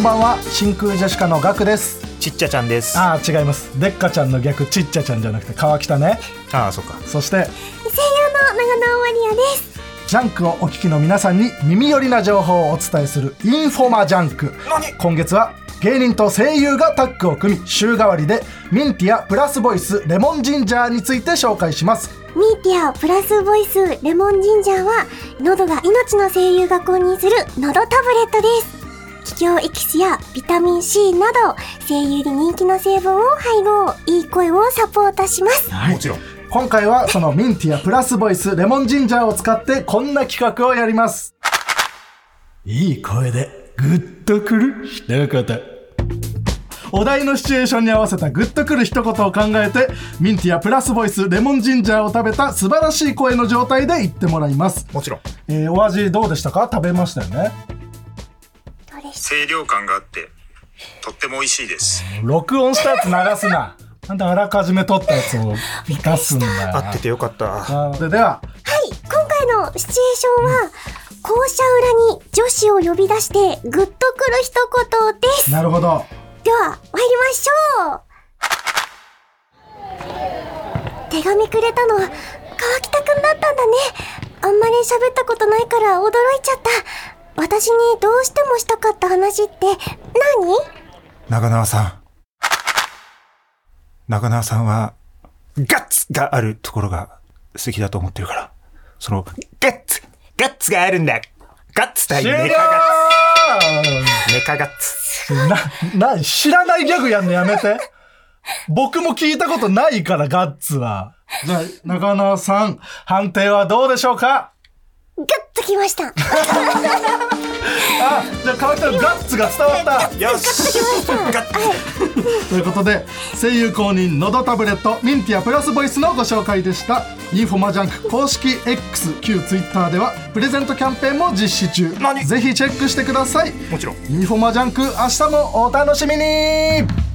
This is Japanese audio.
んばんは。真空ジェシカのガクです。ちっちゃちゃんです。ああ違います。でっかちゃんの逆ちっちゃちゃんじゃなくて川北ね。ああそっか。そして声優の長縄まりあです。ジャンクをお聞きの皆さんに耳寄りな情報をお伝えするインフォマジャンク。今月は芸人と声優がタッグを組み週替わりでミンティアプラスボイスレモンジンジャーについて紹介します。ミンティアプラスボイスレモンジンジャーは喉が命の声優が購入する喉タブレットです気境エキスやビタミン C など声優に人気の成分を配合。いい声をサポートします。もちろん今回はそのミンティアプラスボイスレモンジンジャーを使ってこんな企画をやります。いい声でグッとくる一言。お題のシチュエーションに合わせたグッとくる一言を考えてミンティアプラスボイスレモンジンジャーを食べた素晴らしい声の状態で言ってもらいます、もちろん。えーお味どうでしたか？食べましたよね？清涼感があってとっても美味しいです。録音したやつ流すな。なんであらかじめ撮ったやつを出すんだよ合っててよかった。あででは。たはい今回のシチュエーションは校舎裏に女子を呼び出してグッとくる一言です。なるほど。では参りましょう。手紙くれたのは川北くんだったんだね。あんまり喋ったことないから驚いちゃった私にどうしてもしたかった話って何？長縄さん。長縄さんはガッツがあるところが素敵だと思ってるから。そのガッツガッツがあるんだ。ガッツ対メカガッツ。メカガッツ。な、な、知らないギャグやんのやめて。僕も聞いたことないから、ガッツは。じゃあ、長縄さん、判定はどうでしょうか？グッときましたあ、じゃあ、川北のガッツが伝わった。よしガッツということで、声優公認のどタブレット、ミンティアプラスボイスのご紹介でした。インフォマジャンク公式 X、旧 Twitter では、プレゼントキャンペーンも実施中。何？ぜひチェックしてください。もちろんインフォマジャンク、明日もお楽しみに